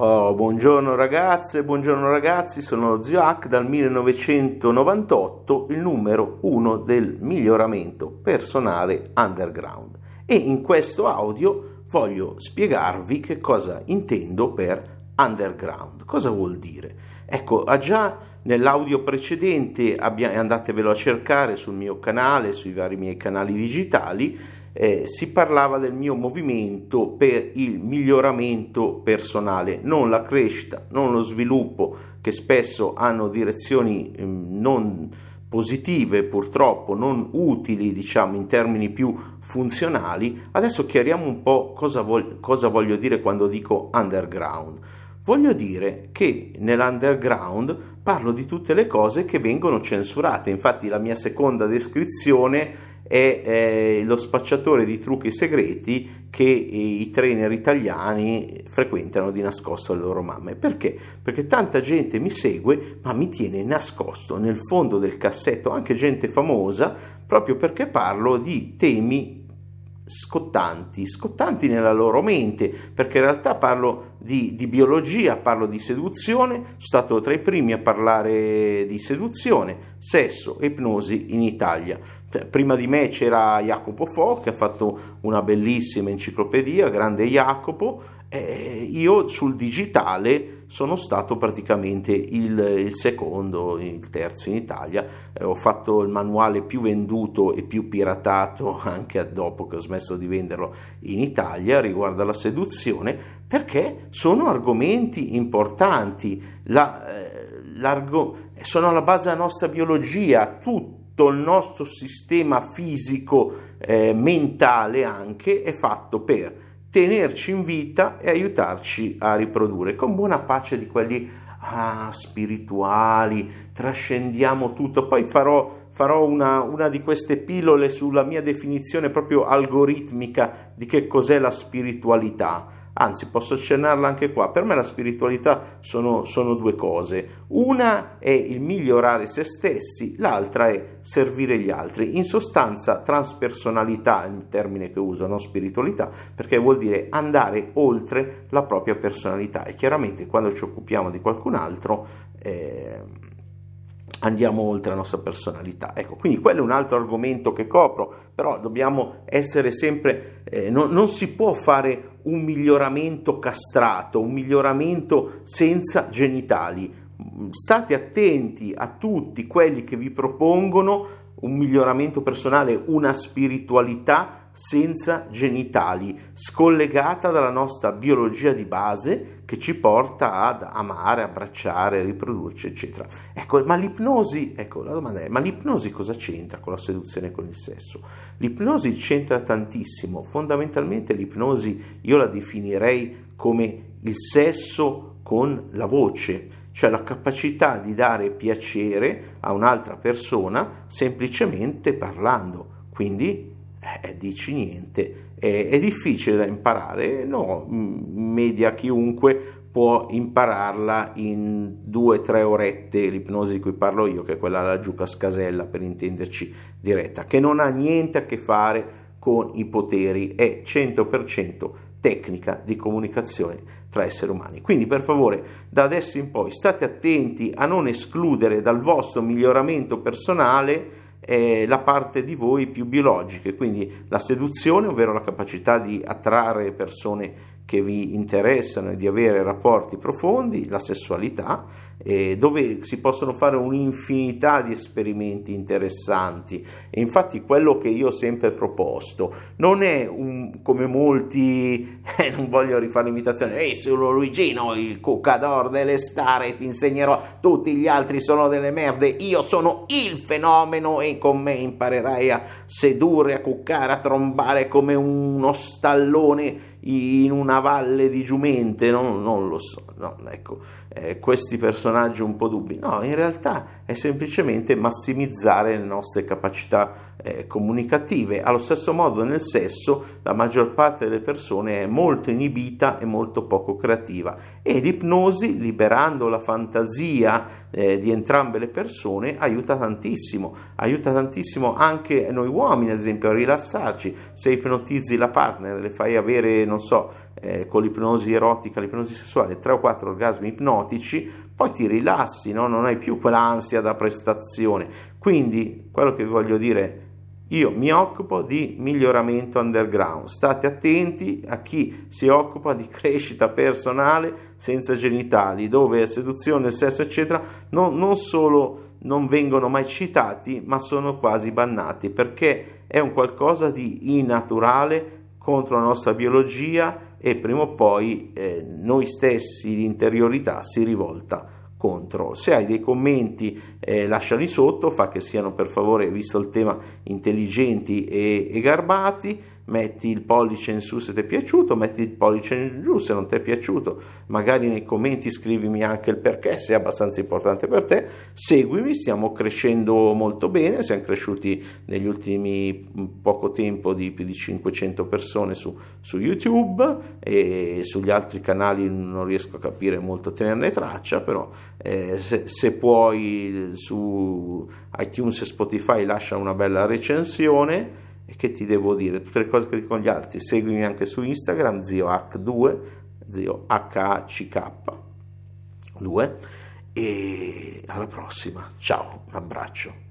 Oh, buongiorno ragazze, buongiorno ragazzi, sono Zio Hack dal 1998, il numero uno del miglioramento personale underground. E in questo audio voglio spiegarvi che cosa intendo per underground. Cosa vuol dire? Ecco, già nell'audio precedente andatevelo a cercare sul mio canale, sui vari miei canali digitali eh, si parlava del mio movimento per il miglioramento personale, non la crescita, non lo sviluppo, che spesso hanno direzioni eh, non positive, purtroppo non utili, diciamo in termini più funzionali. Adesso chiariamo un po' cosa, vog- cosa voglio dire quando dico underground. Voglio dire che nell'underground parlo di tutte le cose che vengono censurate, infatti la mia seconda descrizione è eh, lo spacciatore di trucchi segreti che i trainer italiani frequentano di nascosto alle loro mamme. Perché? Perché tanta gente mi segue, ma mi tiene nascosto nel fondo del cassetto, anche gente famosa, proprio perché parlo di temi scottanti, scottanti nella loro mente, perché in realtà parlo di, di, biologia, parlo di seduzione, sono stato tra i primi a parlare di seduzione, sesso, ipnosi in Italia. Cioè, prima di me c'era Jacopo Fo che ha fatto una bellissima enciclopedia, grande Jacopo, eh, io sul digitale sono stato praticamente il, il secondo, il terzo in Italia, eh, ho fatto il manuale più venduto e più piratato anche dopo che ho smesso di venderlo in Italia riguardo alla seduzione perché sono argomenti importanti, la, eh, sono alla base della nostra biologia, tutto il nostro sistema fisico, eh, mentale anche è fatto per tenerci in vita e aiutarci a riprodurre con buona pace di quelli ah, spirituali, trascendiamo tutto. Poi farò, farò una, una, di queste pillole sulla mia definizione proprio algoritmica di che cos'è la spiritualità anzi posso accennarla anche qua, per me la spiritualità sono, sono due cose, una è il migliorare se stessi, l'altra è servire gli altri, in sostanza transpersonalità è il termine che uso, non spiritualità, perché vuol dire andare oltre la propria personalità. E chiaramente quando ci occupiamo di qualcun altro... Eh, andiamo oltre la nostra personalità. Ecco, quindi quello è un altro argomento che copro, però dobbiamo essere sempre, eh, non, non, si può fare un miglioramento castrato, un miglioramento senza genitali. State attenti a tutti quelli che vi propongono un miglioramento personale, una spiritualità senza genitali, scollegata dalla nostra biologia di base che ci porta ad amare, abbracciare, riprodurci, eccetera. Ecco, ma l'ipnosi, ecco, la domanda è, ma l'ipnosi cosa c'entra con la seduzione e con il sesso? L'ipnosi c'entra tantissimo, fondamentalmente l'ipnosi io la definirei come il sesso con la voce, cioè la capacità di dare piacere a un'altra persona semplicemente parlando. Quindi eh, dici niente, è, è, difficile da imparare, no, media chiunque può impararla in due o tre orette, l'ipnosi di cui parlo io, che è quella della giuca scasella per intenderci diretta, che non ha niente a che fare con i poteri, è 100% tecnica di comunicazione tra esseri umani. Quindi per favore, da adesso in poi state attenti a non escludere dal vostro miglioramento personale eh, la parte di voi più biologica, quindi la seduzione, ovvero la capacità di attrarre persone che vi interessano e di avere rapporti profondi, la sessualità, eh, dove si possono fare un'infinità di esperimenti interessanti. E infatti quello che io ho sempre proposto non è un, come molti, eh, non voglio rifare l'imitazione, ehi sono Luigino, il cuccador delle stare, ti insegnerò, tutti gli altri sono delle merde, io sono il fenomeno e con me imparerai a sedurre, a cuccare, a trombare come uno stallone in una valle di giumente, no, non lo so, no, ecco, eh, questi personaggi un po' dubbi, no, in realtà è semplicemente massimizzare le nostre capacità eh, comunicative. Allo stesso modo nel sesso la maggior parte delle persone è molto inibita e molto poco creativa e l'ipnosi, liberando la fantasia eh, di entrambe le persone, aiuta tantissimo, aiuta tantissimo anche noi uomini, ad esempio, a rilassarci. Se ipnotizzi la partner, le fai avere, non so, eh, con l'ipnosi erotica, l'ipnosi sessuale, 3 o 4 orgasmi ipnotici, poi ti rilassi, no? non hai più quell'ansia da prestazione. Quindi quello che voglio dire io mi occupo di miglioramento underground. State attenti a chi si occupa di crescita personale senza genitali, dove seduzione, sesso, eccetera, non, non solo non vengono mai citati, ma sono quasi bannati perché è un qualcosa di innaturale contro la nostra biologia e prima o poi eh, noi stessi, l'interiorità si rivolta contro. Se hai dei commenti eh, lasciali sotto, fa che siano per favore, visto il tema, intelligenti e, e garbati metti il pollice in su se ti è piaciuto, metti il pollice in giù se non ti è piaciuto, magari nei commenti scrivimi anche il perché se è abbastanza importante per te, seguimi, stiamo crescendo molto bene, siamo cresciuti negli ultimi poco tempo di più di 500 persone su, su YouTube e sugli altri canali non riesco a capire molto a tenerne traccia, però eh, se, se puoi su iTunes e Spotify lascia una bella recensione e che ti devo dire? Tutte le cose che dicono gli altri. Seguimi anche su Instagram, zio H2, zio HACK2. E alla prossima. Ciao, un abbraccio.